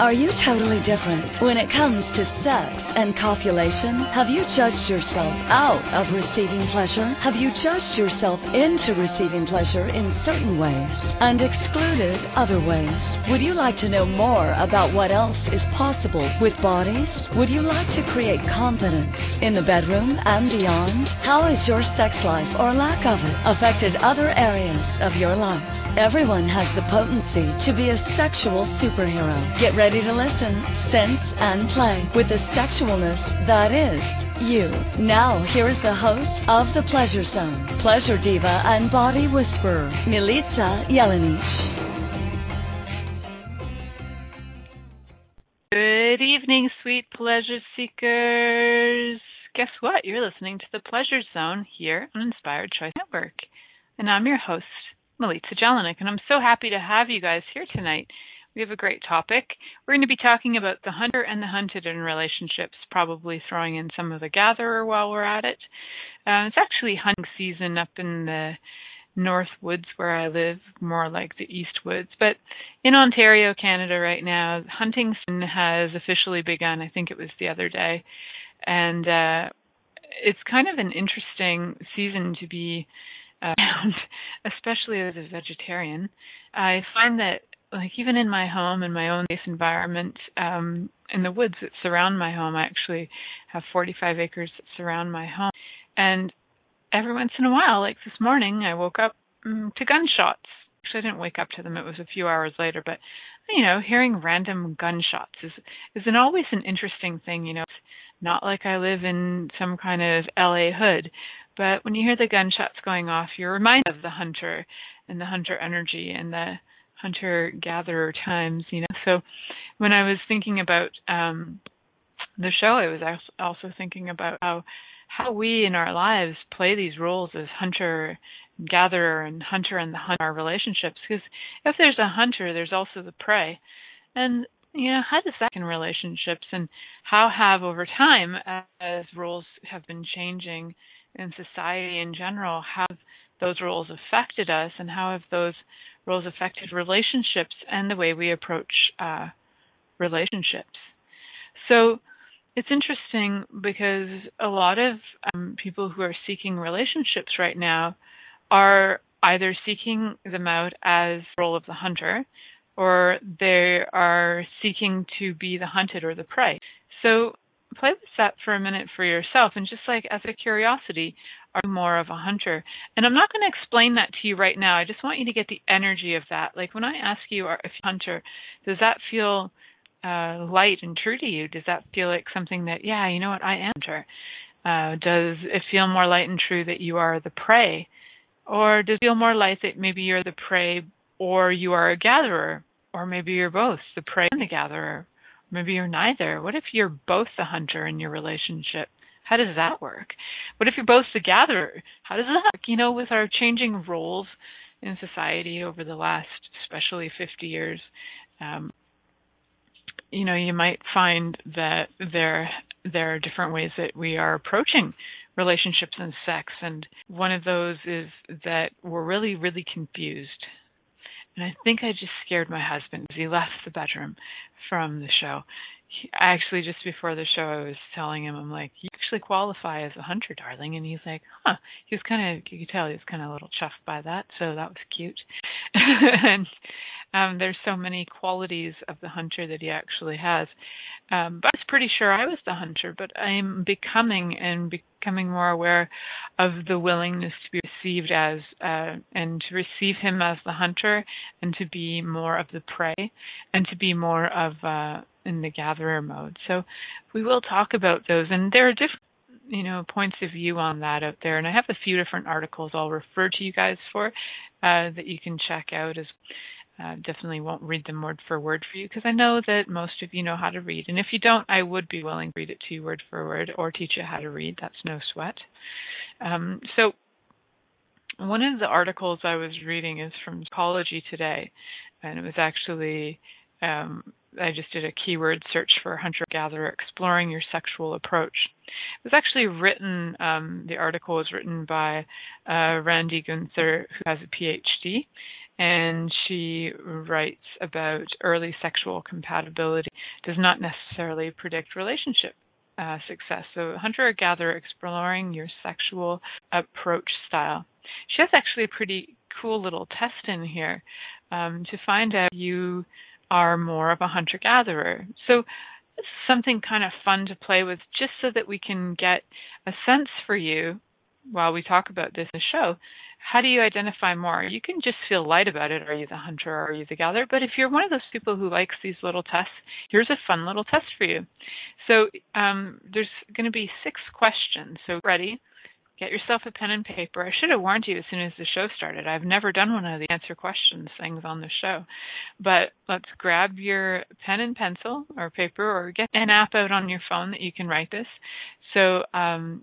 Are you totally different when it comes to sex and copulation? Have you judged yourself out of receiving pleasure? Have you judged yourself into receiving pleasure in certain ways and excluded other ways? Would you like to know more about what else is possible with bodies? Would you like to create confidence in the bedroom and beyond? How has your sex life or lack of it affected other areas of your life? Everyone has the potency to be a sexual superhero. Get ready ready to listen, sense, and play with the sexualness that is you. Now, here's the host of The Pleasure Zone, pleasure diva and body whisperer, Milica Jelenic. Good evening, sweet pleasure seekers. Guess what? You're listening to The Pleasure Zone here on Inspired Choice Network. And I'm your host, Milica Jelenic, and I'm so happy to have you guys here tonight we have a great topic. We're going to be talking about the hunter and the hunted in relationships, probably throwing in some of the gatherer while we're at it. Uh, it's actually hunting season up in the north woods where I live, more like the east woods. But in Ontario, Canada, right now, hunting season has officially begun. I think it was the other day, and uh, it's kind of an interesting season to be around, especially as a vegetarian. I find that like even in my home in my own base environment um in the woods that surround my home i actually have 45 acres that surround my home. And every once in a while like this morning i woke up um, to gunshots. Actually i didn't wake up to them. It was a few hours later but you know hearing random gunshots is is an always an interesting thing you know. It's not like i live in some kind of la hood but when you hear the gunshots going off you're reminded of the hunter and the hunter energy and the hunter gatherer times, you know. So when I was thinking about um the show, I was also thinking about how how we in our lives play these roles as hunter gatherer and hunter and the hunt our relationships. Because if there's a hunter there's also the prey. And you know how does that in relationships? And how have over time as roles have been changing in society in general have those roles affected us? And how have those roles affected relationships and the way we approach uh, relationships. So it's interesting because a lot of um, people who are seeking relationships right now are either seeking them out as role of the hunter or they are seeking to be the hunted or the prey. So play with that for a minute for yourself and just like as a curiosity, are more of a hunter. And I'm not going to explain that to you right now. I just want you to get the energy of that. Like when I ask you if you're a hunter, does that feel uh, light and true to you? Does that feel like something that, yeah, you know what, I am hunter? Uh, does it feel more light and true that you are the prey? Or does it feel more light that maybe you're the prey or you are a gatherer? Or maybe you're both, the prey and the gatherer. Maybe you're neither. What if you're both the hunter in your relationship? How does that work? What if you're both the gatherer? How does that work? You know, with our changing roles in society over the last, especially 50 years, um, you know, you might find that there there are different ways that we are approaching relationships and sex, and one of those is that we're really, really confused. And I think I just scared my husband as he left the bedroom from the show. He, actually just before the show I was telling him I'm like you actually qualify as a hunter darling. And he's like huh. He was kind of you could tell he was kind of a little chuffed by that so that was cute. And um there's so many qualities of the hunter that he actually has um but I was pretty sure I was the hunter but I'm becoming and becoming more aware of the willingness to be received as uh and to receive him as the hunter and to be more of the prey and to be more of uh in the gatherer mode. So we will talk about those, and there are different you know points of view on that out there and i have a few different articles i'll refer to you guys for uh, that you can check out as uh, definitely won't read them word for word for you because I know that most of you know how to read. And if you don't, I would be willing to read it to you word for word or teach you how to read. That's no sweat. Um, so, one of the articles I was reading is from Psychology Today, and it was actually um, I just did a keyword search for hunter gatherer exploring your sexual approach. It was actually written, um, the article was written by uh, Randi Gunther, who has a PhD, and she writes about early sexual compatibility does not necessarily predict relationship uh, success. So, hunter or gatherer exploring your sexual approach style. She has actually a pretty cool little test in here um, to find out you are more of a hunter gatherer. So, something kind of fun to play with just so that we can get a sense for you while we talk about this show how do you identify more? You can just feel light about it. Are you the hunter or are you the gatherer? But if you're one of those people who likes these little tests, here's a fun little test for you. So um, there's going to be six questions. So ready? Get yourself a pen and paper. I should have warned you as soon as the show started. I've never done one of the answer questions things on the show. But let's grab your pen and pencil or paper or get an app out on your phone that you can write this. So um,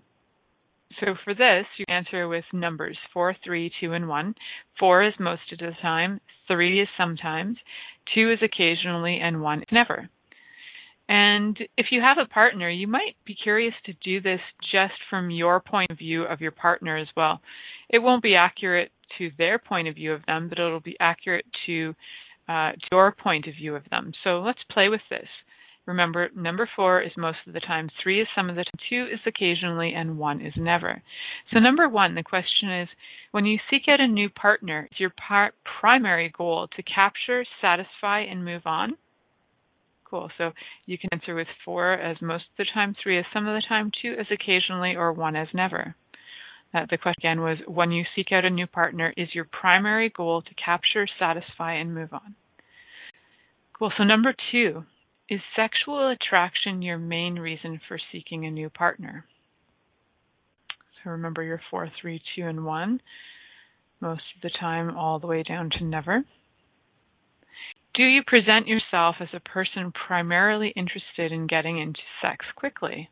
so for this, you answer with numbers four, three, two, and one. Four is most of the time, three is sometimes, two is occasionally, and one is never. And if you have a partner, you might be curious to do this just from your point of view of your partner as well. It won't be accurate to their point of view of them, but it'll be accurate to, uh, your point of view of them. So let's play with this. Remember, number four is most of the time, three is some of the time, two is occasionally, and one is never. So, number one, the question is when you seek out a new partner, is your par- primary goal to capture, satisfy, and move on? Cool. So, you can answer with four as most of the time, three as some of the time, two as occasionally, or one as never. Uh, the question again was when you seek out a new partner, is your primary goal to capture, satisfy, and move on? Cool. So, number two, is sexual attraction your main reason for seeking a new partner? So remember your four, three, two, and one. Most of the time, all the way down to never. Do you present yourself as a person primarily interested in getting into sex quickly?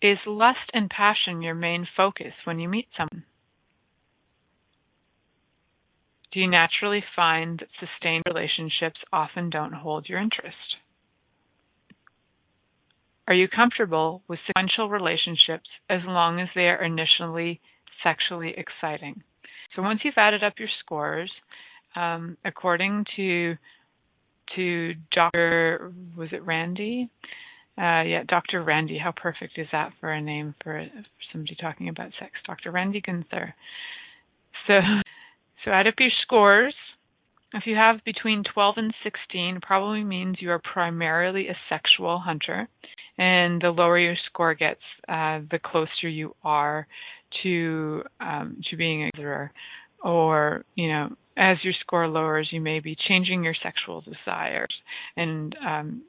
Is lust and passion your main focus when you meet someone? Do you naturally find that sustained relationships often don't hold your interest? Are you comfortable with sequential relationships as long as they are initially sexually exciting? So once you've added up your scores, um, according to to Dr. was it Randy? Uh, yeah, Dr. Randy. How perfect is that for a name for, for somebody talking about sex? Dr. Randi Gunther. So so add up your scores. If you have between 12 and 16, probably means you are primarily a sexual hunter. And the lower your score gets, uh, the closer you are to um, to being a gatherer. Or, you know, as your score lowers, you may be changing your sexual desires and um,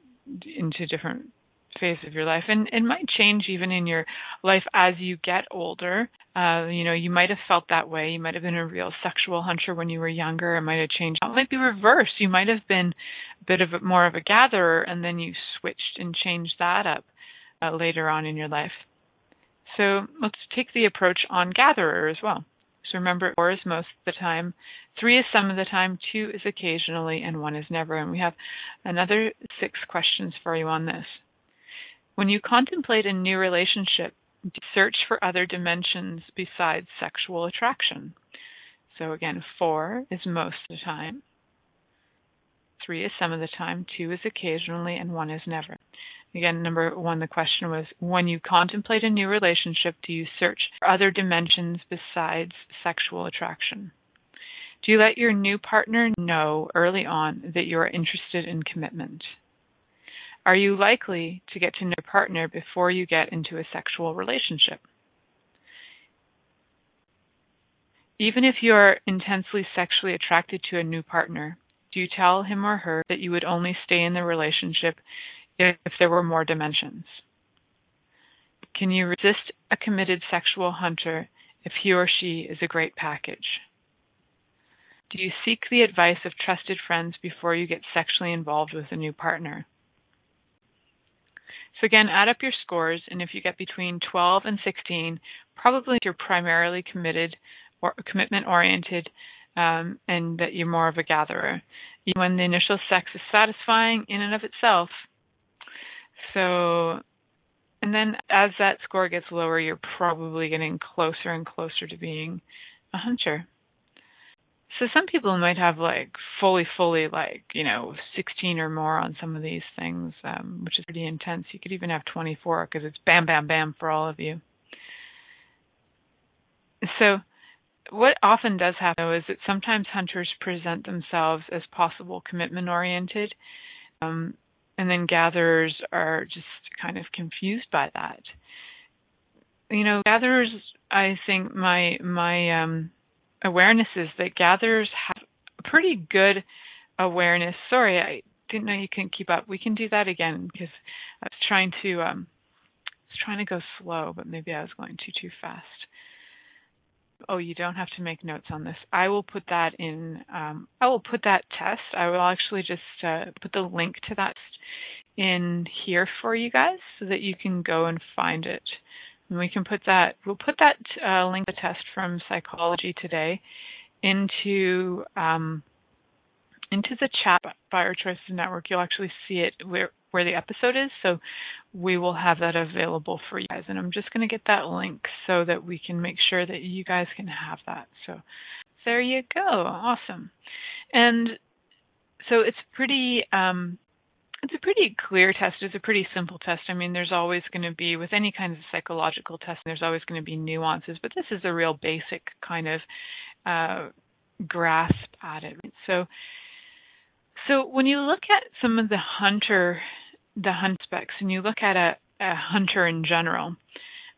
into different phase of your life. And it might change even in your life as you get older. Uh you know you might have felt that way. You might have been a real sexual hunter when you were younger. It might have changed. It might be reversed. You might have been a bit of a, more of a gatherer and then you switched and changed that up uh, later on in your life. So let's take the approach on gatherer as well. So remember four is most of the time three is some of the time two is occasionally and one is never. And we have another six questions for you on this when you contemplate a new relationship, search for other dimensions besides sexual attraction. So again, four is most of the time, three is some of the time, two is occasionally, and one is never. Again, number one, the question was when you contemplate a new relationship, do you search for other dimensions besides sexual attraction? Do you let your new partner know early on that you are interested in commitment? Are you likely to get to know your partner before you get into a sexual relationship? Even if you are intensely sexually attracted to a new partner, do you tell him or her that you would only stay in the relationship if there were more dimensions? Can you resist a committed sexual hunter if he or she is a great package? Do you seek the advice of trusted friends before you get sexually involved with a new partner? So again, add up your scores, and if you get between 12 and 16, probably you're primarily committed or commitment oriented, um, and that you're more of a gatherer. When the initial sex is satisfying in and of itself. So, and then as that score gets lower, you're probably getting closer and closer to being a hunter. So some people might have like fully, fully like, you know, 16 or more on some of these things, um, which is pretty intense. You could even have 24 because it's bam, bam, bam for all of you. So what often does happen though, is that sometimes hunters present themselves as possible commitment oriented, um, and then gatherers are just kind of confused by that. You know, gatherers, I think my my um, awareness is that gatherers have pretty good awareness. Sorry, I didn't know you couldn't keep up. We can do that again because I was trying to um, I was trying to go slow, but maybe I was going too too fast. Oh, you don't have to make notes on this. I will put that in. Um, I will put that test. I will actually just uh, put the link to that in here for you guys so that you can go and find it. And we can put that. We'll put that uh, link, the test from Psychology Today, into um, into the chat Fire Choices Network. You'll actually see it where where the episode is. So we will have that available for you guys. And I'm just going to get that link so that we can make sure that you guys can have that. So there you go. Awesome. And so it's pretty um, it's a pretty clear test. It's a pretty simple test. I mean, there's always going to be with any kind of psychological test, there's always going to be nuances, but this is a real basic kind of uh, grasp at it. So, so when you look at some of the hunter, the hunt specs, and you look at a, a hunter in general,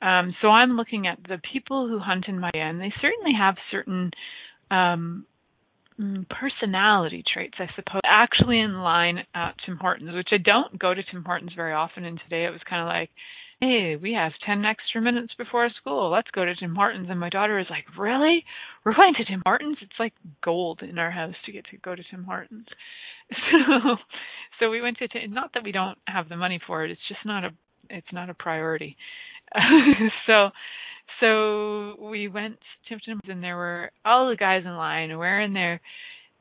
um, so I'm looking at the people who hunt in my end. They certainly have certain um, Mm, personality traits, I suppose, actually in line at Tim Hortons, which I don't go to Tim Hortons very often. And today it was kind of like, hey, we have 10 extra minutes before school. Let's go to Tim Hortons. And my daughter is like, really? We're going to Tim Hortons? It's like gold in our house to get to go to Tim Hortons. So, so we went to, Tim, not that we don't have the money for it. It's just not a, it's not a priority. so, so we went to Tim Hortons, and there were all the guys in line wearing their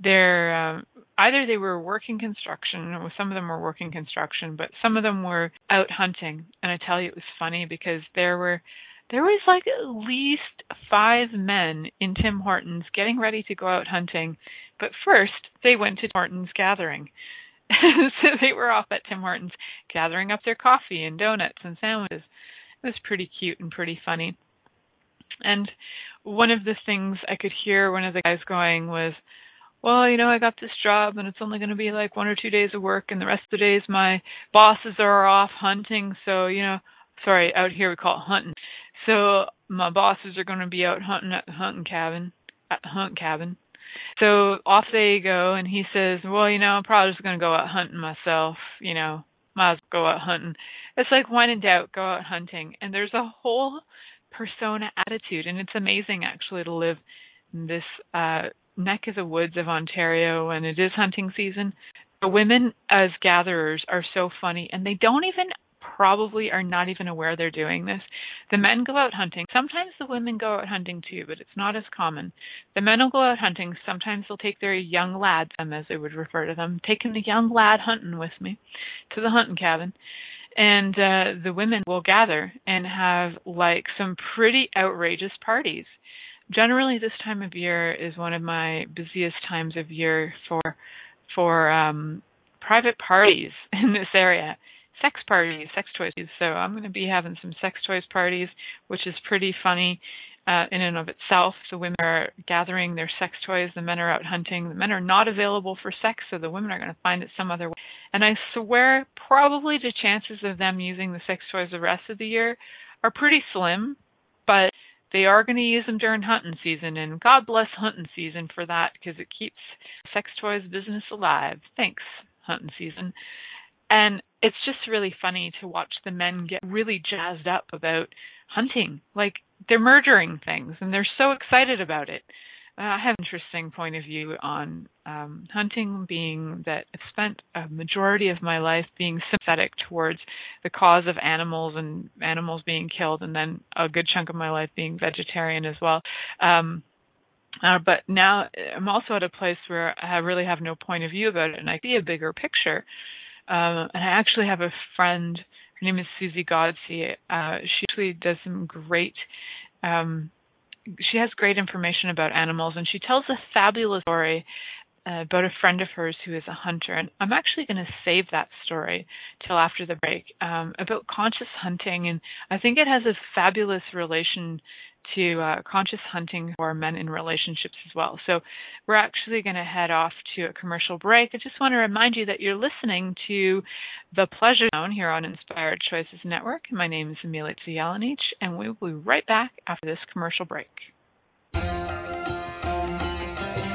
their um, either they were working construction or some of them were working construction, but some of them were out hunting. And I tell you, it was funny because there were there was like at least five men in Tim Hortons getting ready to go out hunting, but first they went to Tim Hortons gathering. so they were off at Tim Hortons gathering up their coffee and donuts and sandwiches. It was pretty cute and pretty funny. And one of the things I could hear one of the guys going was, well, you know, I got this job and it's only going to be like one or two days of work and the rest of the days my bosses are off hunting. So, you know, sorry, out here we call it hunting. So my bosses are going to be out hunting at the hunting cabin, at the hunt cabin. So off they go and he says, well, you know, I'm probably just going to go out hunting myself, you know, might as well go out hunting. It's like when in doubt, go out hunting. And there's a whole persona attitude. And it's amazing actually to live in this uh, neck of the woods of Ontario and it is hunting season. The women as gatherers are so funny and they don't even probably are not even aware they're doing this. The men go out hunting. Sometimes the women go out hunting too, but it's not as common. The men will go out hunting. Sometimes they'll take their young lads, as they would refer to them, taking the young lad hunting with me to the hunting cabin and uh, the women will gather and have like some pretty outrageous parties. Generally, this time of year is one of my busiest times of year for for um, private parties in this area, sex parties, sex toys. So I'm going to be having some sex toys parties, which is pretty funny uh, in and of itself. The women are gathering their sex toys, the men are out hunting. The men are not available for sex, so the women are going to find it some other way. And I swear, probably the chances of them using the sex toys the rest of the year are pretty slim, but they are going to use them during hunting season, and God bless hunting season for that because it keeps sex toys business alive. Thanks, hunting season. And it's just really funny to watch the men get really jazzed up about hunting. Like they're murdering things and they're so excited about it. Uh, I have an interesting point of view on um, hunting, being that I've spent a majority of my life being sympathetic towards the cause of animals and animals being killed, and then a good chunk of my life being vegetarian as well. Um, uh, but now I'm also at a place where I really have no point of view about it, and I see a bigger picture. Um, and I actually have a friend her name is Susie Godsey. Uh, she actually does some great um, she has great information about animals, and she tells a fabulous story uh, about a friend of hers who is a hunter, and I'm actually going to save that story till after the break um, about conscious hunting, and I think it has a fabulous relation to uh, conscious hunting for men in relationships as well. So we're actually going to head off to a commercial break. I just want to remind you that you're listening to the Pleasure Zone here on Inspired Choices Network. My name is Milica Jelenic, and we will be right back after this commercial break.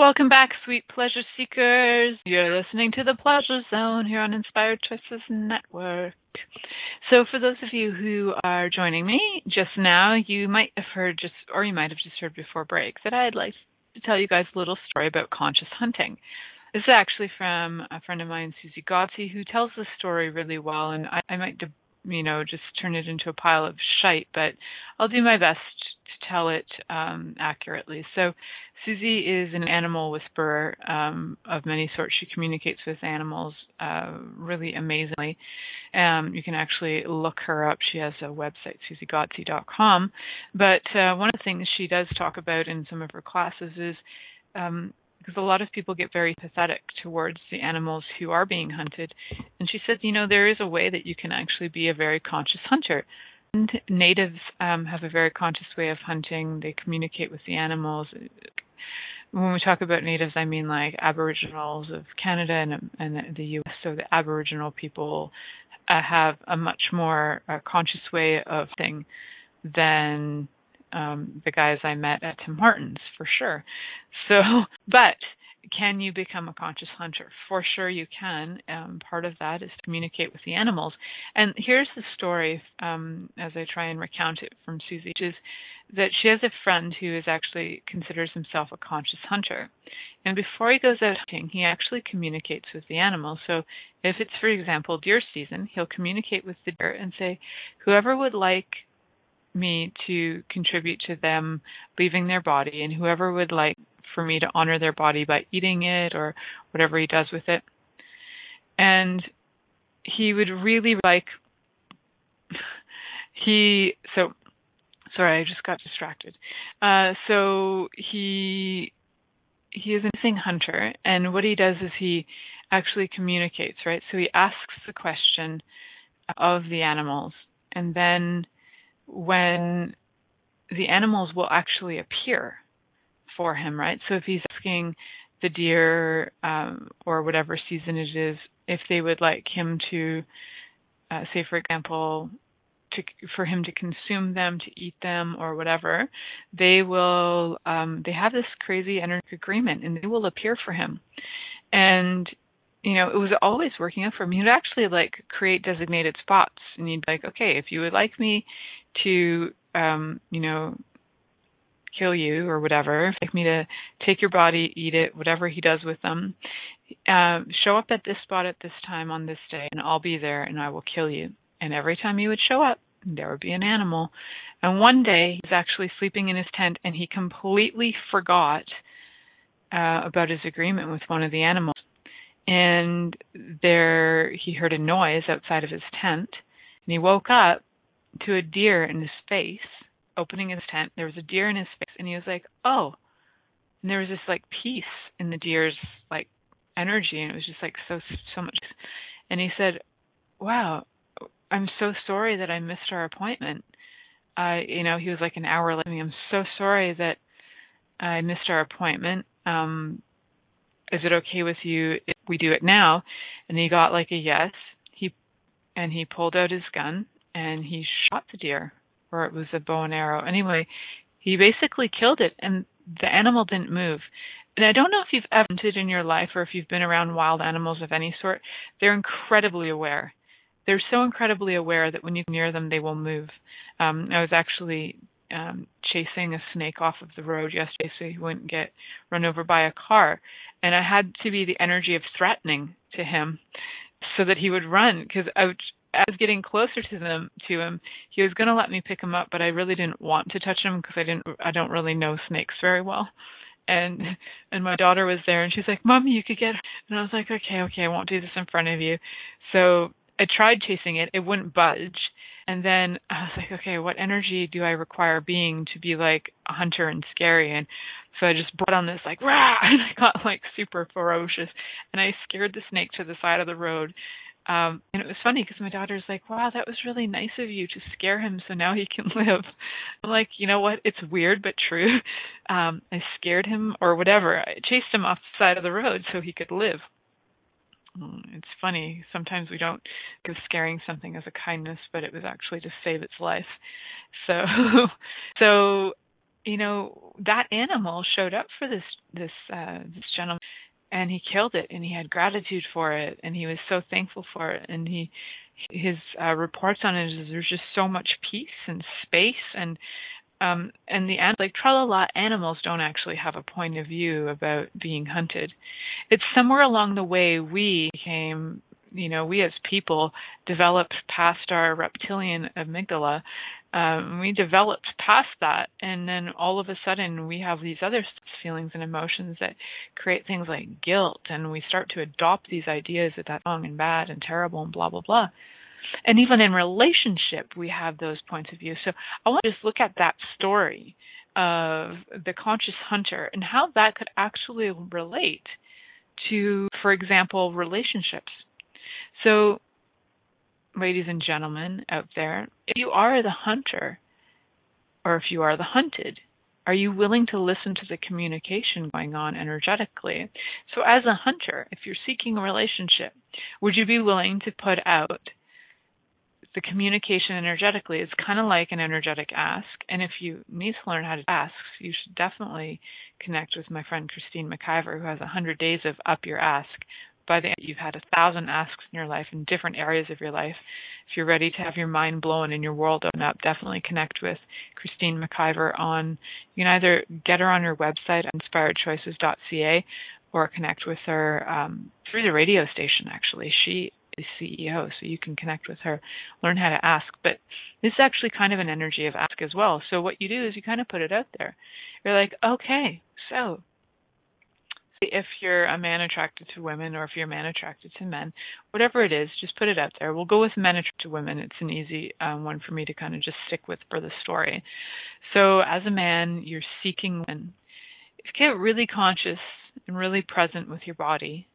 Welcome back, sweet pleasure seekers. You're listening to the Pleasure Zone here on Inspired Choices Network. So, for those of you who are joining me just now, you might have heard just, or you might have just heard before break, that I'd like to tell you guys a little story about conscious hunting. This is actually from a friend of mine, Susie Gotti, who tells the story really well, and I, I might, you know, just turn it into a pile of shite, but I'll do my best to tell it um, accurately. So, Susie is an animal whisperer um, of many sorts. She communicates with animals uh, really amazingly. Um, you can actually look her up. She has a website, susiegotti.com. But uh, one of the things she does talk about in some of her classes is um, because a lot of people get very pathetic towards the animals who are being hunted. And she said, you know, there is a way that you can actually be a very conscious hunter. And natives um, have a very conscious way of hunting. They communicate with the animals when we talk about natives, I mean like Aboriginals of Canada and, and the U.S. So the Aboriginal people uh, have a much more uh, conscious way of thing than um, the guys I met at Tim Hortons, for sure. So, but can you become a conscious hunter? For sure you can. Um, part of that is to communicate with the animals. And here's the story um, as I try and recount it from Susie, which is that she has a friend who is actually considers himself a conscious hunter. And before he goes out hunting, he actually communicates with the animal. So if it's, for example, deer season, he'll communicate with the deer and say, whoever would like me to contribute to them leaving their body and whoever would like for me to honor their body by eating it or whatever he does with it. And he would really like he so sorry, I just got distracted. Uh so he he is a missing hunter and what he does is he actually communicates, right? So he asks the question of the animals and then when the animals will actually appear for him, right? So if he's asking the deer um, or whatever season it is, if they would like him to, uh, say for example, to for him to consume them, to eat them, or whatever, they will. Um, they have this crazy energetic agreement, and they will appear for him. And you know, it was always working out for him. He would actually like create designated spots, and he'd be like, okay, if you would like me to, um, you know, kill you or whatever, if like me to take your body, eat it, whatever he does with them, uh, show up at this spot at this time on this day, and I'll be there, and I will kill you. And every time he would show up, there would be an animal. And one day he was actually sleeping in his tent, and he completely forgot uh, about his agreement with one of the animals. And there he heard a noise outside of his tent, and he woke up to a deer in his face opening his tent. There was a deer in his face, and he was like, "Oh!" And there was this like peace in the deer's like energy, and it was just like so so much. And he said, "Wow, I'm so sorry that I missed our appointment." I, you know, he was like an hour late. I'm so sorry that I missed our appointment. Um, is it okay with you if we do it now? And he got like a yes. He and he pulled out his gun and he shot the deer or it was a bow and arrow. Anyway, he basically killed it, and the animal didn't move. And I don't know if you've ever hunted in your life or if you've been around wild animals of any sort. They're incredibly aware. They're so incredibly aware that when you near them, they will move. Um, I was actually um, chasing a snake off of the road yesterday so he wouldn't get run over by a car. And I had to be the energy of threatening to him so that he would run because I, as getting closer to them to him, he was going to let me pick him up, but I really didn't want to touch him because I didn't I don't really know snakes very well. And and my daughter was there and she's like, "Mommy, you could get." And I was like, "Okay, okay, I won't do this in front of you." So I tried chasing it. It wouldn't budge. And then I was like, "Okay, what energy do I require being to be like a hunter and scary?" And so I just brought on this like rah, and I got like super ferocious, and I scared the snake to the side of the road um, and it was funny because my daughter's like, "Wow, that was really nice of you to scare him, so now he can live." I'm like, you know what? It's weird but true. Um, I scared him or whatever. I chased him off the side of the road so he could live. Mm, it's funny. Sometimes we don't give scaring something as a kindness, but it was actually to save its life. So, so you know that animal showed up for this this uh this gentleman and he killed it and he had gratitude for it and he was so thankful for it and he his uh, reports on it is there's just so much peace and space and um and the like tralala animals don't actually have a point of view about being hunted. It's somewhere along the way we came, you know we as people developed past our reptilian amygdala um, we developed past that, and then all of a sudden we have these other feelings and emotions that create things like guilt, and we start to adopt these ideas that that's wrong and bad and terrible and blah blah blah. And even in relationship, we have those points of view. So I want to just look at that story of the conscious hunter and how that could actually relate to, for example, relationships. So ladies and gentlemen out there, if you are the hunter or if you are the hunted, are you willing to listen to the communication going on energetically? So, as a hunter, if you're seeking a relationship, would you be willing to put out the communication energetically? is kind of like an energetic ask. And if you need to learn how to ask, you should definitely connect with my friend Christine McIver, who has 100 days of Up Your Ask, by the end you've had a thousand asks in your life in different areas of your life. If you're ready to have your mind blown and your world open up, definitely connect with Christine McIver on you can either get her on her website inspiredchoices.ca or connect with her um, through the radio station actually. She is CEO, so you can connect with her, learn how to ask. But this is actually kind of an energy of ask as well. So what you do is you kind of put it out there. You're like, okay, so if you're a man attracted to women or if you're a man attracted to men, whatever it is, just put it out there. We'll go with men attracted to women. It's an easy um, one for me to kind of just stick with for the story. So, as a man, you're seeking women. If you get really conscious and really present with your body,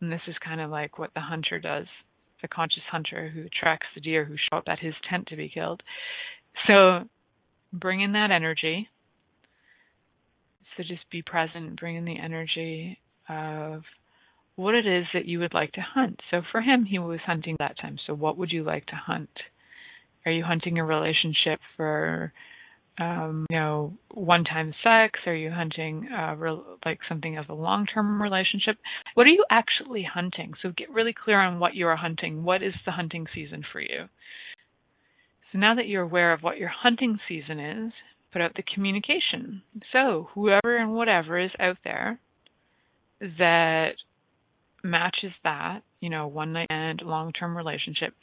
and this is kind of like what the hunter does, the conscious hunter who tracks the deer who show up at his tent to be killed. So, bring in that energy. So just be present, bring in the energy of what it is that you would like to hunt. So for him, he was hunting that time. So what would you like to hunt? Are you hunting a relationship for, um, you know, one-time sex? Are you hunting uh, re- like something of a long-term relationship? What are you actually hunting? So get really clear on what you are hunting. What is the hunting season for you? So now that you're aware of what your hunting season is, put out the communication. So whoever and whatever is out there that matches that, you know, one night and long term relationship,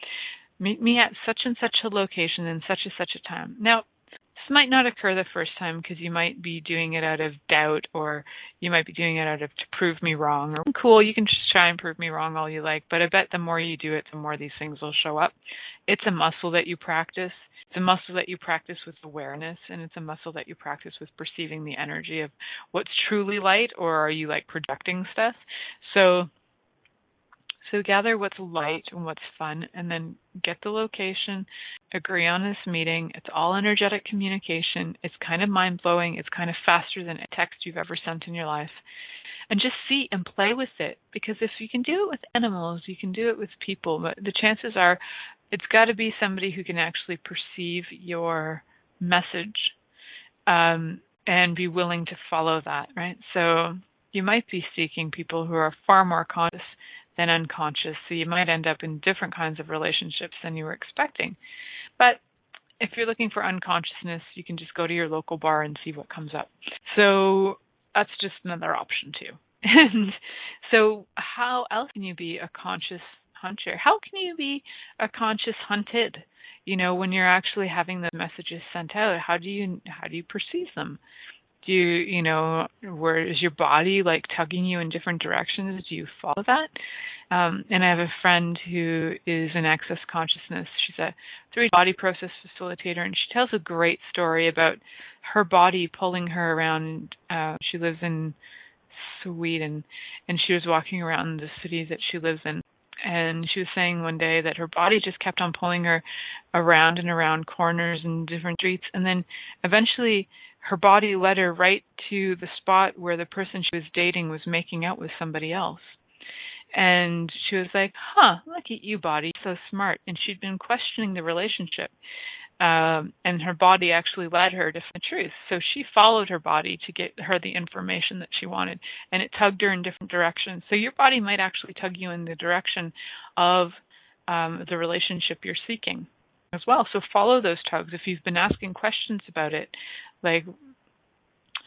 meet me at such and such a location in such and such a time. Now, might not occur the first time because you might be doing it out of doubt or you might be doing it out of to prove me wrong. Or cool you can just try and prove me wrong all you like but i bet the more you do it the more these things will show up. It's a muscle that you practice. It's a muscle that you practice with awareness and it's a muscle that you practice with perceiving the energy of what's truly light or are you like projecting stuff? So so gather what's light and what's fun, and then get the location, agree on this meeting. It's all energetic communication. It's kind of mind blowing. It's kind of faster than a text you've ever sent in your life. And just see and play with it because if you can do it with animals, you can do it with people. But the chances are it's got to be somebody who can actually perceive your message um, and be willing to follow that, right? So you might be seeking people who are far more conscious than unconscious. So you might end up in different kinds of relationships than you were expecting. But if you're looking for unconsciousness, you can just go to your local bar and see what comes up. So that's just another option too. And so how else can you be a conscious hunter? How can you be a conscious hunted? You know, when you're actually having the messages sent out, how do you how do you perceive them? Do you you know where is your body like tugging you in different directions? Do you follow that? Um, and i have a friend who is in access consciousness. She's a three body process facilitator and she tells a great story about her body pulling her around uh, she lives in sweden and she was walking around the city that she lives in. And she was saying one day that her body just kept on pulling her around and around corners and different streets. And then eventually her body led her right to the spot where the person she was dating was making out with somebody else. And she was like, huh, look at you, body, so smart. And she'd been questioning the relationship. Um, and her body actually led her to the truth. So she followed her body to get her the information that she wanted, and it tugged her in different directions. So your body might actually tug you in the direction of um, the relationship you're seeking as well. So follow those tugs. If you've been asking questions about it, like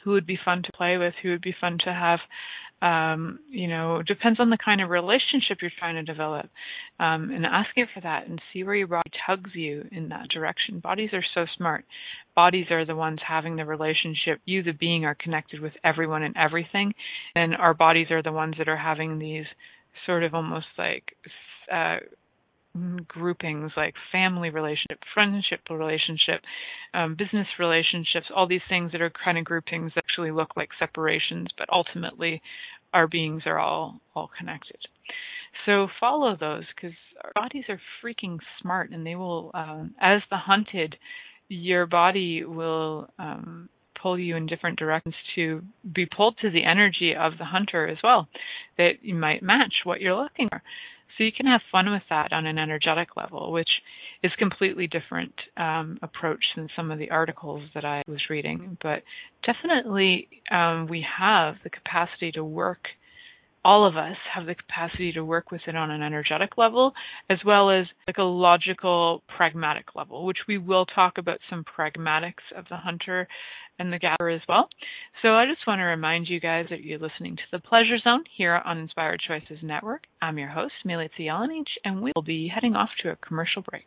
who would be fun to play with, who would be fun to have. Um, you know, depends on the kind of relationship you're trying to develop. Um, and asking for that and see where your body tugs you in that direction. Bodies are so smart. Bodies are the ones having the relationship. You, the being, are connected with everyone and everything. And our bodies are the ones that are having these sort of almost like uh, groupings like family relationship, friendship relationship, um, business relationships, all these things that are kind of groupings that actually look like separations, but ultimately our beings are all all connected. So follow those because our bodies are freaking smart, and they will, um, as the hunted, your body will um, pull you in different directions to be pulled to the energy of the hunter as well, that you might match what you're looking for. So you can have fun with that on an energetic level, which is completely different um, approach than some of the articles that I was reading. But definitely, um, we have the capacity to work. All of us have the capacity to work with it on an energetic level, as well as like a logical, pragmatic level, which we will talk about some pragmatics of the hunter and the gatherer as well. So I just want to remind you guys that you're listening to the Pleasure Zone here on Inspired Choices Network. I'm your host, Milica Jelenic, and we will be heading off to a commercial break.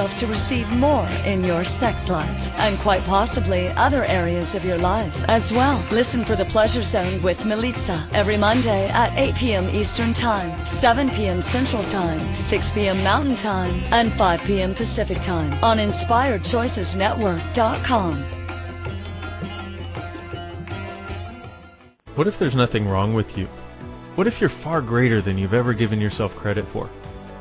yourself to receive more in your sex life and quite possibly other areas of your life as well. Listen for The Pleasure Zone with Milica every Monday at 8 p.m. Eastern Time, 7 p.m. Central Time, 6 p.m. Mountain Time, and 5 p.m. Pacific Time on InspiredChoicesNetwork.com. What if there's nothing wrong with you? What if you're far greater than you've ever given yourself credit for?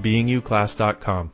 beingyouclass.com.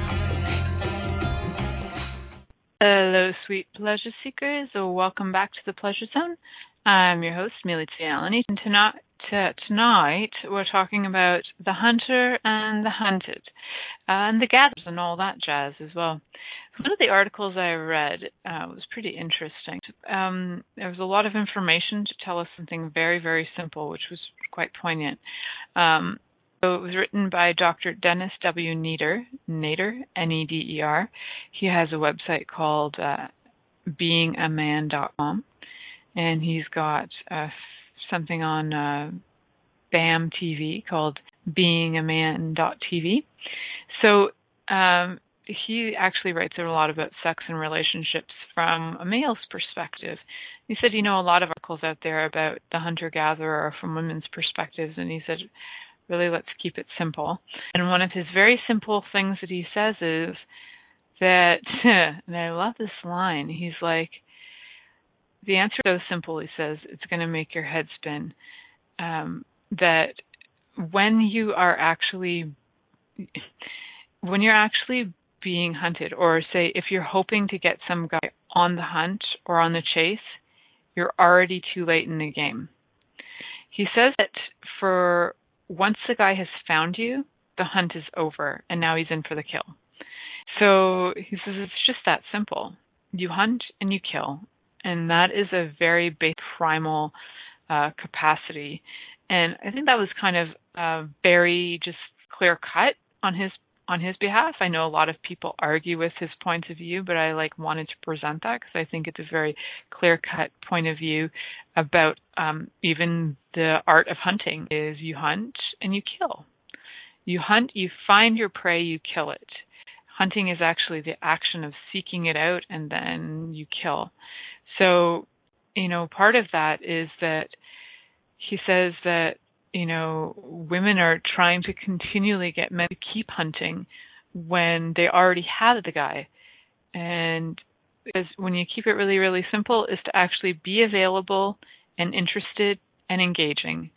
Hello, sweet pleasure seekers. Welcome back to the Pleasure Zone. I'm your host, Milica Jelenic, and tonight, tonight we're talking about the hunter and the hunted, uh, and the gatherers and all that jazz as well. One of the articles I read uh, was pretty interesting. Um, there was a lot of information to tell us something very, very simple, which was quite poignant. Um, so it was written by Dr. Dennis W. Neder, Nader, N-E-D-E-R. He has a website called uh, beingaman.com, and he's got uh, something on uh, BAM TV called beingaman.tv. So um, he actually writes a lot about sex and relationships from a male's perspective. He said, you know, a lot of articles out there about the hunter-gatherer from women's perspectives, and he said really let's keep it simple. And one of his very simple things that he says is that, and I love this line, he's like, the answer is so simple, he says, it's going to make your head spin. Um, that when you are actually, when you're actually being hunted, or say if you're hoping to get some guy on the hunt or on the chase, you're already too late in the game. He says that for once the guy has found you, the hunt is over and now he's in for the kill. So he says it's just that simple. You hunt and you kill. And that is a very basic primal uh, capacity. And I think that was kind of uh, very just clear cut on his on his behalf. I know a lot of people argue with his points of view, but I like wanted to present that because I think it's a very clear cut point of view about um, even the art of hunting is you hunt and you kill. You hunt, you find your prey, you kill it. Hunting is actually the action of seeking it out and then you kill. So, you know, part of that is that he says that you know, women are trying to continually get men to keep hunting when they already had the guy. And is when you keep it really, really simple is to actually be available and interested and engaging.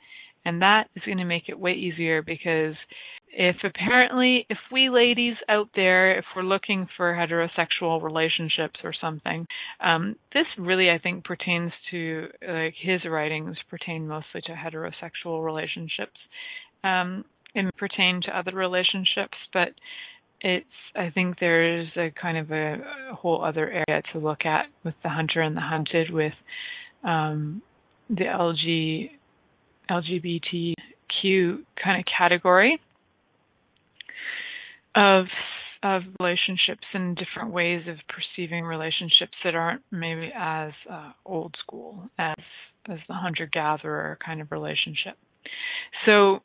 And that is going to make it way easier because if apparently if we ladies out there if we're looking for heterosexual relationships or something um, this really i think pertains to like his writings pertain mostly to heterosexual relationships um, and pertain to other relationships but it's i think there's a kind of a, a whole other area to look at with the hunter and the hunted with um, the lg lgbtq kind of category of of relationships and different ways of perceiving relationships that aren't maybe as uh, old school as as the hunter gatherer kind of relationship. So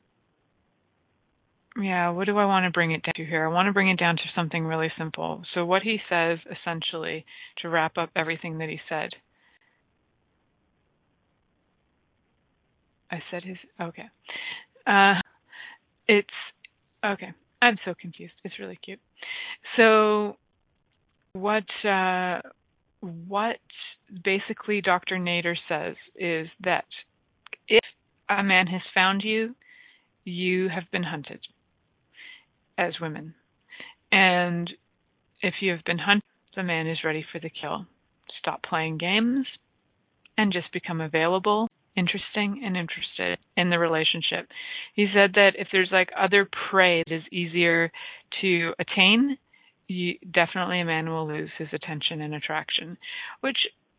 yeah, what do I want to bring it down to here? I want to bring it down to something really simple. So what he says essentially to wrap up everything that he said. I said his okay. Uh it's okay. I'm so confused. It's really cute. So what uh what basically Dr. Nader says is that if a man has found you, you have been hunted as women. And if you have been hunted, the man is ready for the kill. Stop playing games and just become available, interesting, and interested in the relationship. He said that if there's like other prey that is easier to attain, you, definitely a man will lose his attention and attraction. Which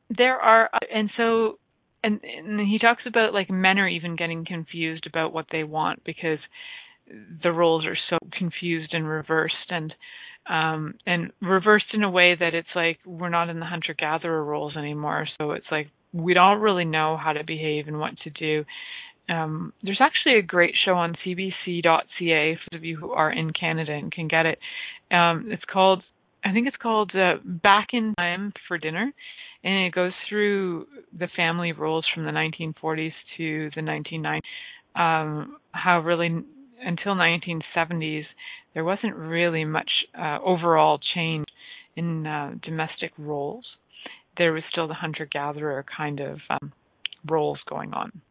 there are, and so and, and he talks about like men are even getting confused about what they want because the roles are so confused and reversed and um and reversed in a way that it's like we're not in the hunter gatherer roles anymore so it's like we don't really know how to behave and what to do. Um there's actually a great show on cbc.ca for of you who are in canada and can get it. Um it's called i think it's called uh, back in time for dinner and it goes through the family roles from the 1940s to the 1990s um how really until 1970s, there wasn't really much uh, overall change in uh, domestic roles. There was still the hunter-gatherer kind of um, roles going on.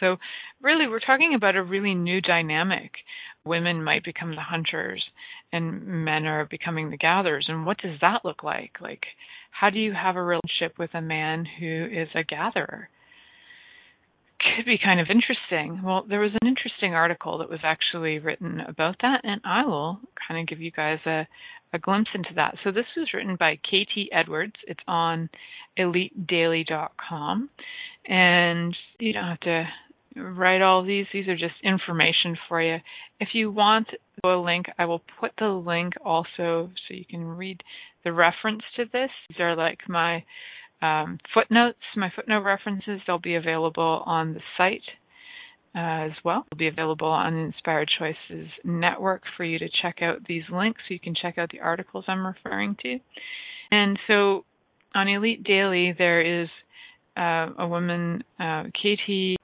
So, really, we're talking about a really new dynamic. Women might become the hunters, and men are becoming the gatherers. And what does that look like? Like, how do you have a relationship with a man who is a gatherer? could be kind of interesting. Well, there was an interesting article that was actually written about that, and I will kind of give you guys a, a glimpse into that. So this was written by Katie Edwards. It's on elitedaily.com, and you don't have to write all these. These are just information for you. If you want a link, I will put the link also so you can read the reference to this. These are like my um, footnotes, my footnote references, they'll be available on the site as well. They'll be available on the Inspired Choices Network for you to check out these links so you can check out the articles I'm referring to. And so on Elite Daily, there is uh, a woman, uh, Katie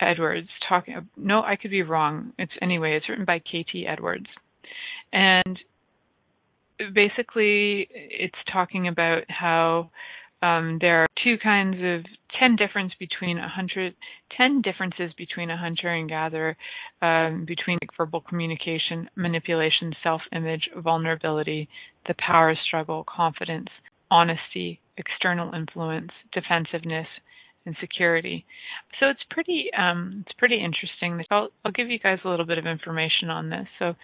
Edwards, talking. No, I could be wrong. It's anyway. It's written by Katie Edwards, and basically, it's talking about how um, there are two kinds of ten difference between a hundred ten differences between a hunter and gatherer, um, between verbal communication, manipulation, self-image, vulnerability, the power struggle, confidence, honesty, external influence, defensiveness, and security. So it's pretty um, it's pretty interesting. I'll, I'll give you guys a little bit of information on this. So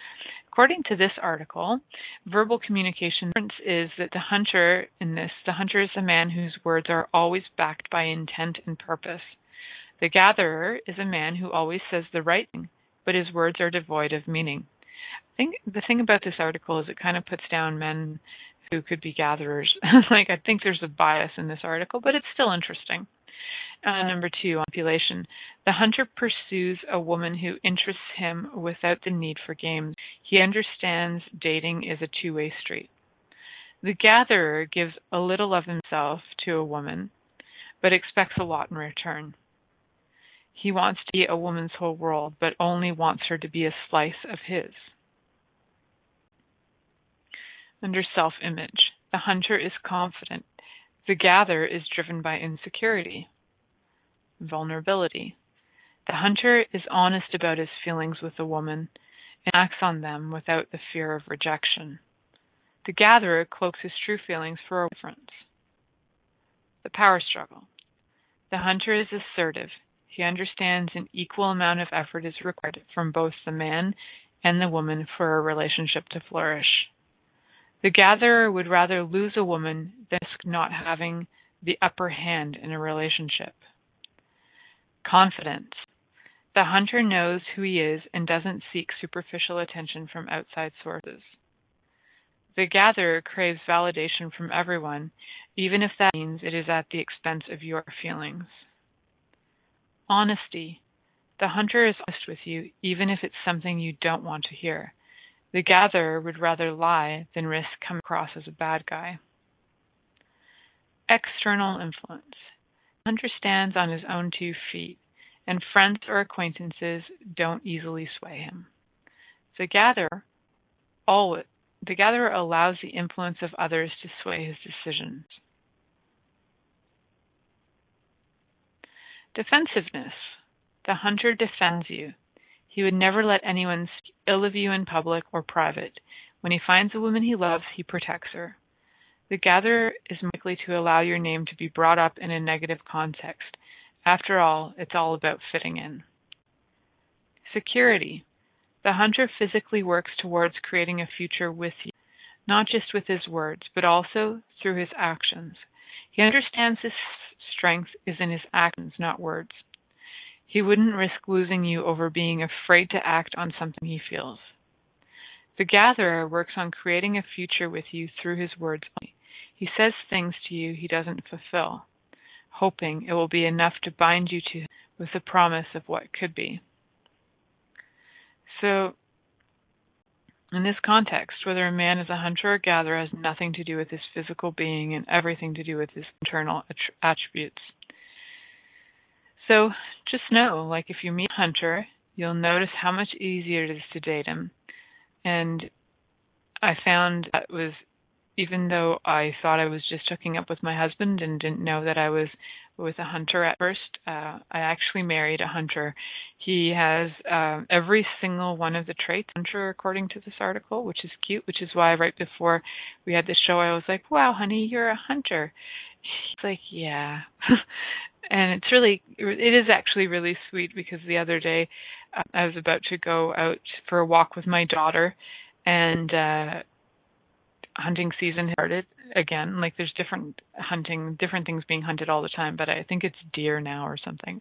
According to this article, verbal communication is that the hunter in this, the hunter is a man whose words are always backed by intent and purpose. The gatherer is a man who always says the right thing, but his words are devoid of meaning. I think the thing about this article is it kind of puts down men who could be gatherers. like I think there's a bias in this article, but it's still interesting. Uh, number two, manipulation. The hunter pursues a woman who interests him without the need for games. He understands dating is a two way street. The gatherer gives a little of himself to a woman, but expects a lot in return. He wants to be a woman's whole world, but only wants her to be a slice of his. Under self image, the hunter is confident. The gatherer is driven by insecurity vulnerability. The hunter is honest about his feelings with a woman and acts on them without the fear of rejection. The gatherer cloaks his true feelings for a reference. The power struggle. The hunter is assertive. He understands an equal amount of effort is required from both the man and the woman for a relationship to flourish. The gatherer would rather lose a woman than risk not having the upper hand in a relationship. Confidence. The hunter knows who he is and doesn't seek superficial attention from outside sources. The gatherer craves validation from everyone, even if that means it is at the expense of your feelings. Honesty. The hunter is honest with you, even if it's something you don't want to hear. The gatherer would rather lie than risk coming across as a bad guy. External influence. Hunter stands on his own two feet, and friends or acquaintances don't easily sway him. The gatherer always, the gatherer allows the influence of others to sway his decisions. Defensiveness. The hunter defends you. He would never let anyone speak ill of you in public or private. When he finds a woman he loves, he protects her. The gatherer is likely to allow your name to be brought up in a negative context. After all, it's all about fitting in. Security. The hunter physically works towards creating a future with you, not just with his words, but also through his actions. He understands his strength is in his actions, not words. He wouldn't risk losing you over being afraid to act on something he feels. The gatherer works on creating a future with you through his words. He says things to you he doesn't fulfill, hoping it will be enough to bind you to him with the promise of what could be. So, in this context, whether a man is a hunter or gatherer has nothing to do with his physical being and everything to do with his internal attributes. So just know, like if you meet a hunter, you'll notice how much easier it is to date him. And I found that was even though I thought I was just hooking up with my husband and didn't know that I was with a hunter at first, uh, I actually married a hunter. He has uh, every single one of the traits hunter according to this article, which is cute. Which is why right before we had the show, I was like, "Wow, honey, you're a hunter." He's like, "Yeah," and it's really, it is actually really sweet because the other day I was about to go out for a walk with my daughter, and uh hunting season started again. Like there's different hunting, different things being hunted all the time, but I think it's deer now or something.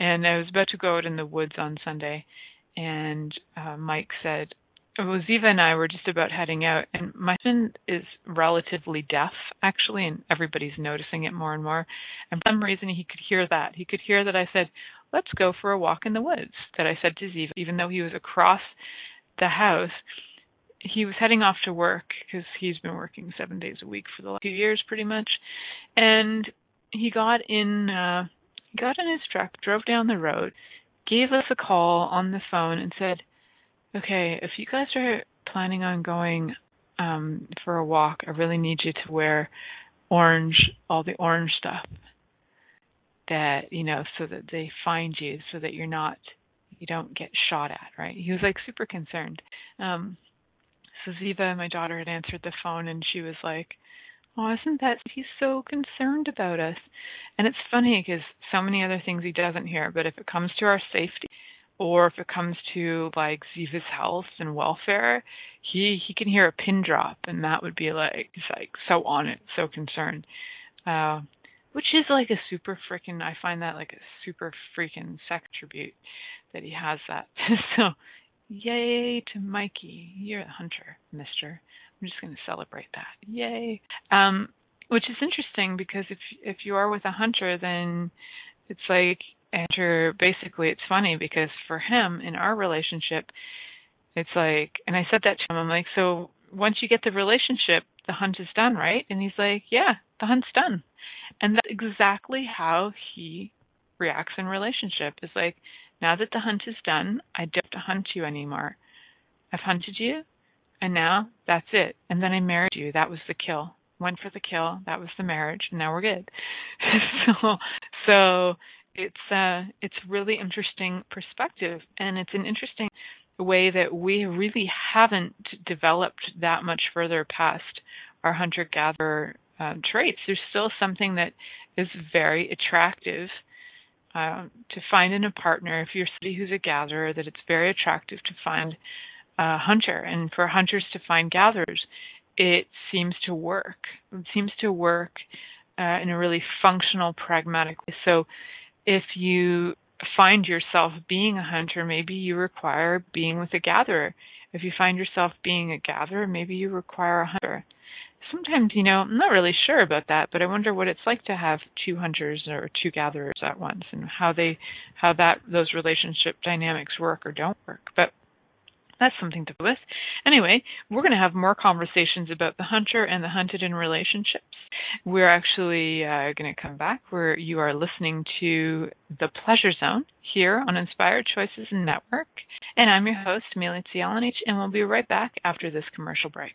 And I was about to go out in the woods on Sunday, and uh, Mike said, well, Ziva and I were just about heading out, and my husband is relatively deaf, actually, and everybody's noticing it more and more. And for some reason, he could hear that. He could hear that I said, "Let's go for a walk in the woods." That I said to Ziva, even though he was across the house he was heading off to work because he's been working seven days a week for the last few years, pretty much. And he got in, uh, got in his truck, drove down the road, gave us a call on the phone, and said, "Okay, if you guys are planning on going um for a walk, I really need you to wear orange, all the orange stuff." That you know, so that they find you, so that you're not you don't get shot at, right? He was like super concerned. Um so Ziva, my daughter, had answered the phone and she was like, Oh, isn't that he's so concerned about us? And it's funny because so many other things he doesn't hear, but if it comes to our safety or if it comes to like Ziva's health and welfare, he he can hear a pin drop and that would be like he's like so on it, so concerned. Uh which is like a super freaking I find that like a super freaking sex tribute that he has that. so Yay to Mikey. You're a hunter, mister. I'm just going to celebrate that. Yay. Um, which is interesting because if if you are with a hunter, then it's like hunter. Basically, it's funny because for him in our relationship, it's like, and I said that to him. I'm like, so once you get the relationship, the hunt is done, right? And he's like, yeah, the hunt's done. And that's exactly how he reacts in relationship. Is like, now that the hunt is done, I don't have to hunt you anymore. I've hunted you, and now that's it. And then I married you. That was the kill. Went for the kill. That was the marriage. And now we're good. so, so it's uh, it's really interesting perspective, and it's an interesting way that we really haven't developed that much further past our hunter gatherer um, traits. There's still something that is very attractive um, to find in a partner, if you're somebody who's a gatherer, that it's very attractive to find a hunter. And for hunters to find gatherers, it seems to work. It seems to work uh, in a really functional, pragmatic way. So if you find yourself being a hunter, maybe you require being with a gatherer. If you find yourself being a gatherer, maybe you require a hunter. Sometimes, you know, I'm not really sure about that, but I wonder what it's like to have two hunters or two gatherers at once and how they how that those relationship dynamics work or don't work. But that's something to with. Anyway, we're going to have more conversations about the hunter and the hunted in relationships. We're actually uh, going to come back where you are listening to The Pleasure Zone here on Inspired Choices Network. And I'm your host, Milica Jelenic, and we'll be right back after this commercial break.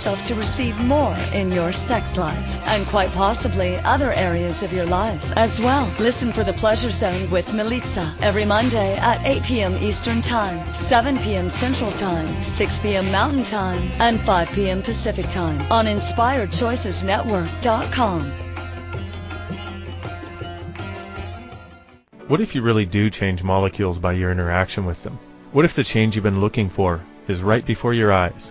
yourself to receive more in your sex life and quite possibly other areas of your life as well. Listen for the Pleasure Zone with Milica every Monday at 8 p.m. Eastern Time, 7 p.m. Central Time, 6 p.m. Mountain Time, and 5 p.m. Pacific Time on InspiredChoicesNetwork.com. What if you really do change molecules by your interaction with them? What if the change you've been looking for is right before your eyes?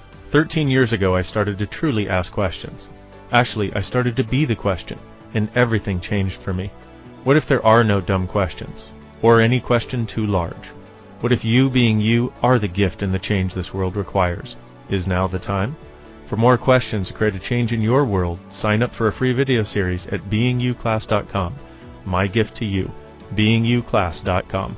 Thirteen years ago, I started to truly ask questions. Actually, I started to be the question, and everything changed for me. What if there are no dumb questions? Or any question too large? What if you being you are the gift and the change this world requires? Is now the time? For more questions to create a change in your world, sign up for a free video series at beingyouclass.com. My gift to you, beingyouclass.com.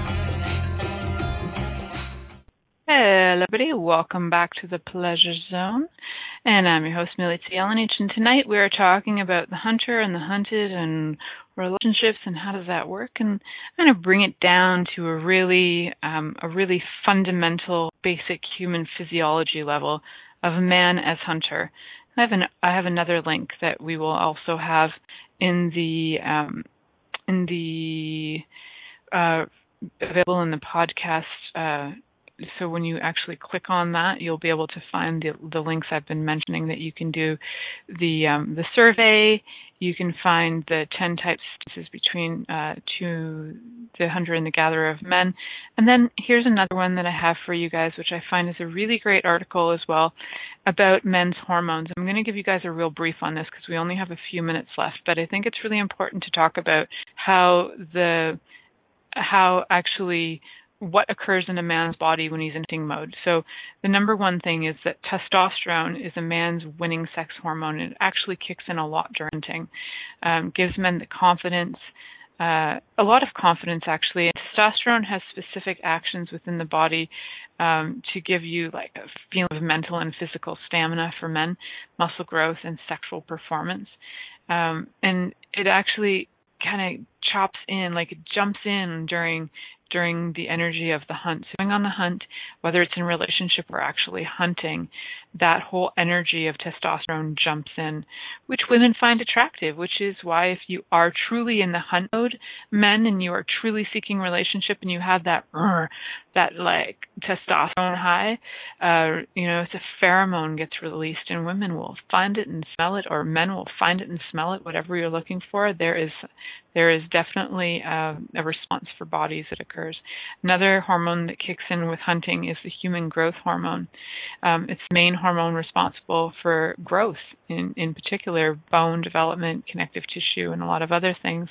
Hello, everybody. Welcome back to the Pleasure Zone. And I'm your host, Milica Jelenic. And tonight we are talking about the hunter and the hunted and relationships and how does that work and kind of bring it down to a really, um, a really fundamental, basic human physiology level of man as hunter. I have an, I have another link that we will also have in the, um, in the, uh, available in the podcast, uh, so when you actually click on that, you'll be able to find the, the links I've been mentioning that you can do the um, the survey. You can find the ten types between uh, to the hunter and the gatherer of men. And then here's another one that I have for you guys, which I find is a really great article as well about men's hormones. I'm going to give you guys a real brief on this because we only have a few minutes left, but I think it's really important to talk about how the how actually what occurs in a man's body when he's in hunting mode. So the number one thing is that testosterone is a man's winning sex hormone. It actually kicks in a lot during hunting, um, gives men the confidence, uh, a lot of confidence actually. Testosterone has specific actions within the body um, to give you like a feeling of mental and physical stamina for men, muscle growth, and sexual performance. Um, and it actually kind of chops in, like it jumps in during during the energy of the hunt. So going on the hunt, whether it's in relationship or actually hunting, that whole energy of testosterone jumps in, which women find attractive, which is why if you are truly in the hunt mode, men, and you are truly seeking relationship and you have that, uh, that like testosterone high, uh, you know, it's a pheromone gets released and women will find it and smell it or men will find it and smell it, whatever you're looking for. There is, there is definitely a, a, response for bodies that occurs. Another hormone that kicks in with hunting is the human growth hormone. Um, it's main hormone responsible for growth, in, in particular bone development, connective tissue, and a lot of other things.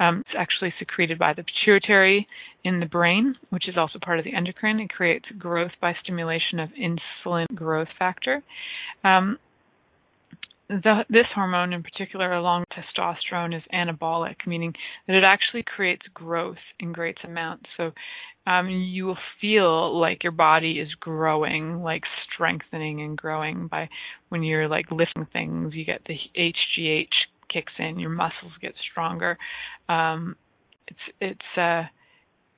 Um, it's actually secreted by the pituitary in the brain, which is also part of the endocrine. It creates growth by stimulation of insulin growth factor. Um, the, this hormone in particular, along with testosterone, is anabolic, meaning that it actually creates growth in great amounts. So um, you will feel like your body is growing, like strengthening and growing by when you're like lifting things. You get the HGH kicks in, your muscles get stronger. Um, it's it's uh,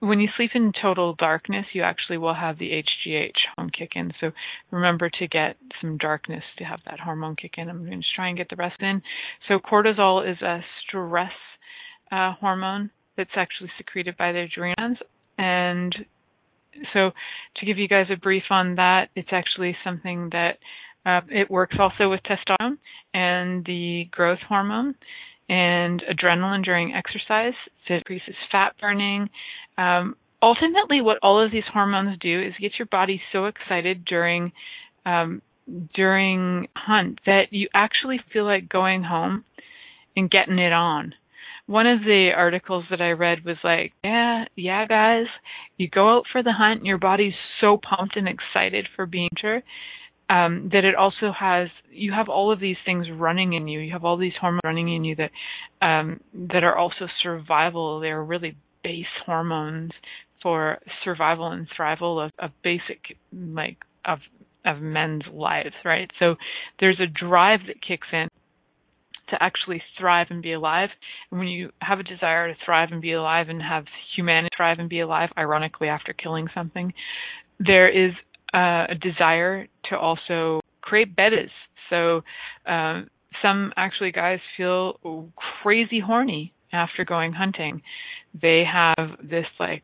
when you sleep in total darkness, you actually will have the HGH hormone kick in. So remember to get some darkness to have that hormone kick in. I'm going to try and get the rest in. So cortisol is a stress uh, hormone that's actually secreted by the adrenals. And so to give you guys a brief on that, it's actually something that uh, it works also with testosterone and the growth hormone and adrenaline during exercise. It increases fat burning. Um, ultimately, what all of these hormones do is get your body so excited during um, during hunt that you actually feel like going home and getting it on. One of the articles that I read was like, yeah, yeah, guys, you go out for the hunt and your body's so pumped and excited for being here um, that it also has you have all of these things running in you. You have all these hormones running in you that um, that are also survival. They're really base hormones for survival and thrival of, of basic like of of men's lives, right? So there's a drive that kicks in to actually thrive and be alive. And when you have a desire to thrive and be alive and have humanity thrive and be alive, ironically after killing something, there is uh, a desire to also create betas. So um, some actually guys feel crazy horny after going hunting. They have this like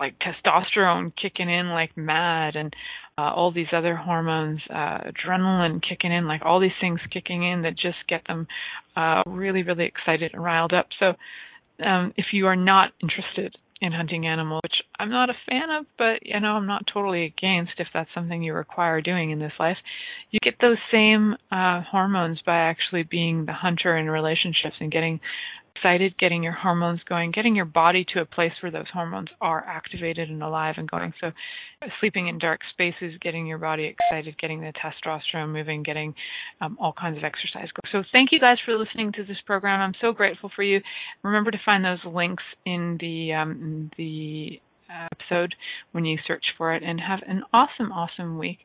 like testosterone kicking in like mad and uh, all these other hormones, uh, adrenaline kicking in, like all these things kicking in that just get them uh, really, really excited and riled up. So, um, if you are not interested in hunting animals, which I'm not a fan of, but you know, I'm not totally against if that's something you require doing in this life. You get those same uh, hormones by actually being the hunter in relationships and getting excited, getting your hormones going, getting your body to a place where those hormones are activated and alive and going. So, sleeping in dark spaces, getting your body excited, getting the testosterone moving, getting um, all kinds of exercise. So, thank you guys for listening to this program. I'm so grateful for you. Remember to find those links in the um, the episode when you search for it, and have an awesome, awesome week.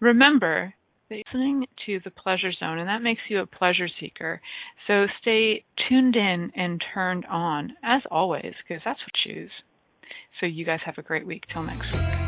Remember listening to the pleasure zone, and that makes you a pleasure seeker. So stay tuned in and turned on, as always, because that's what you choose. So you guys have a great week. Till next week.